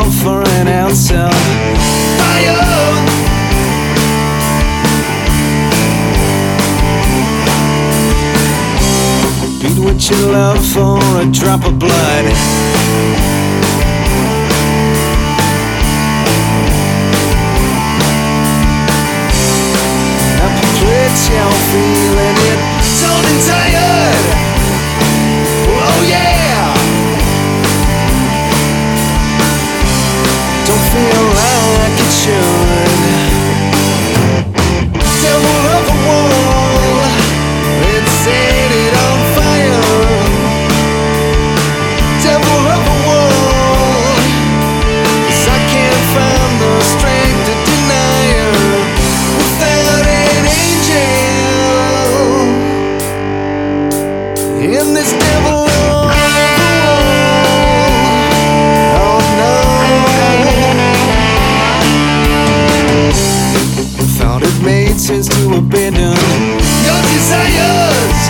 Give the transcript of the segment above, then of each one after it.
for an answer. Fire! Beat with your love for a drop of blood. in this devil oh, made sense to abandon your desires.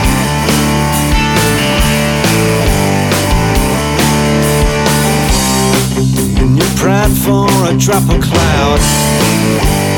Your pride for a drop of cloud.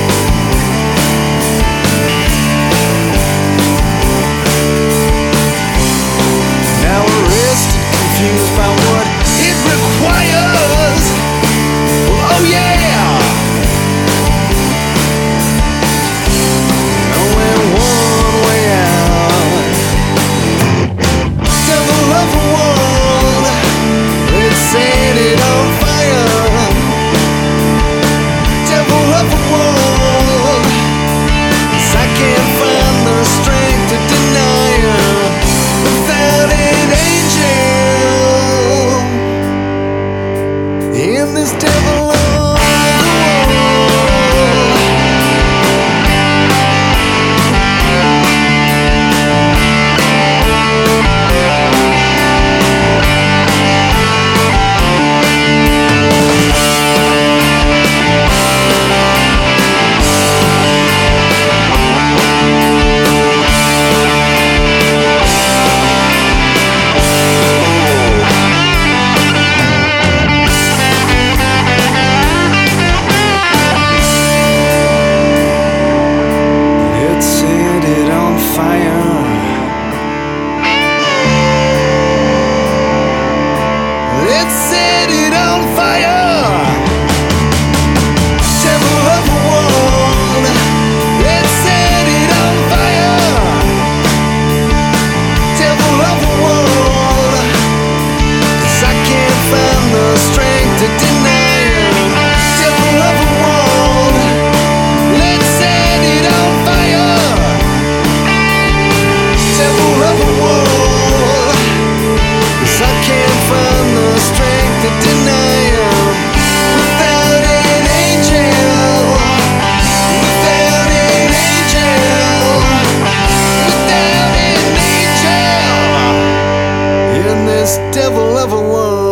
this devil of a woman.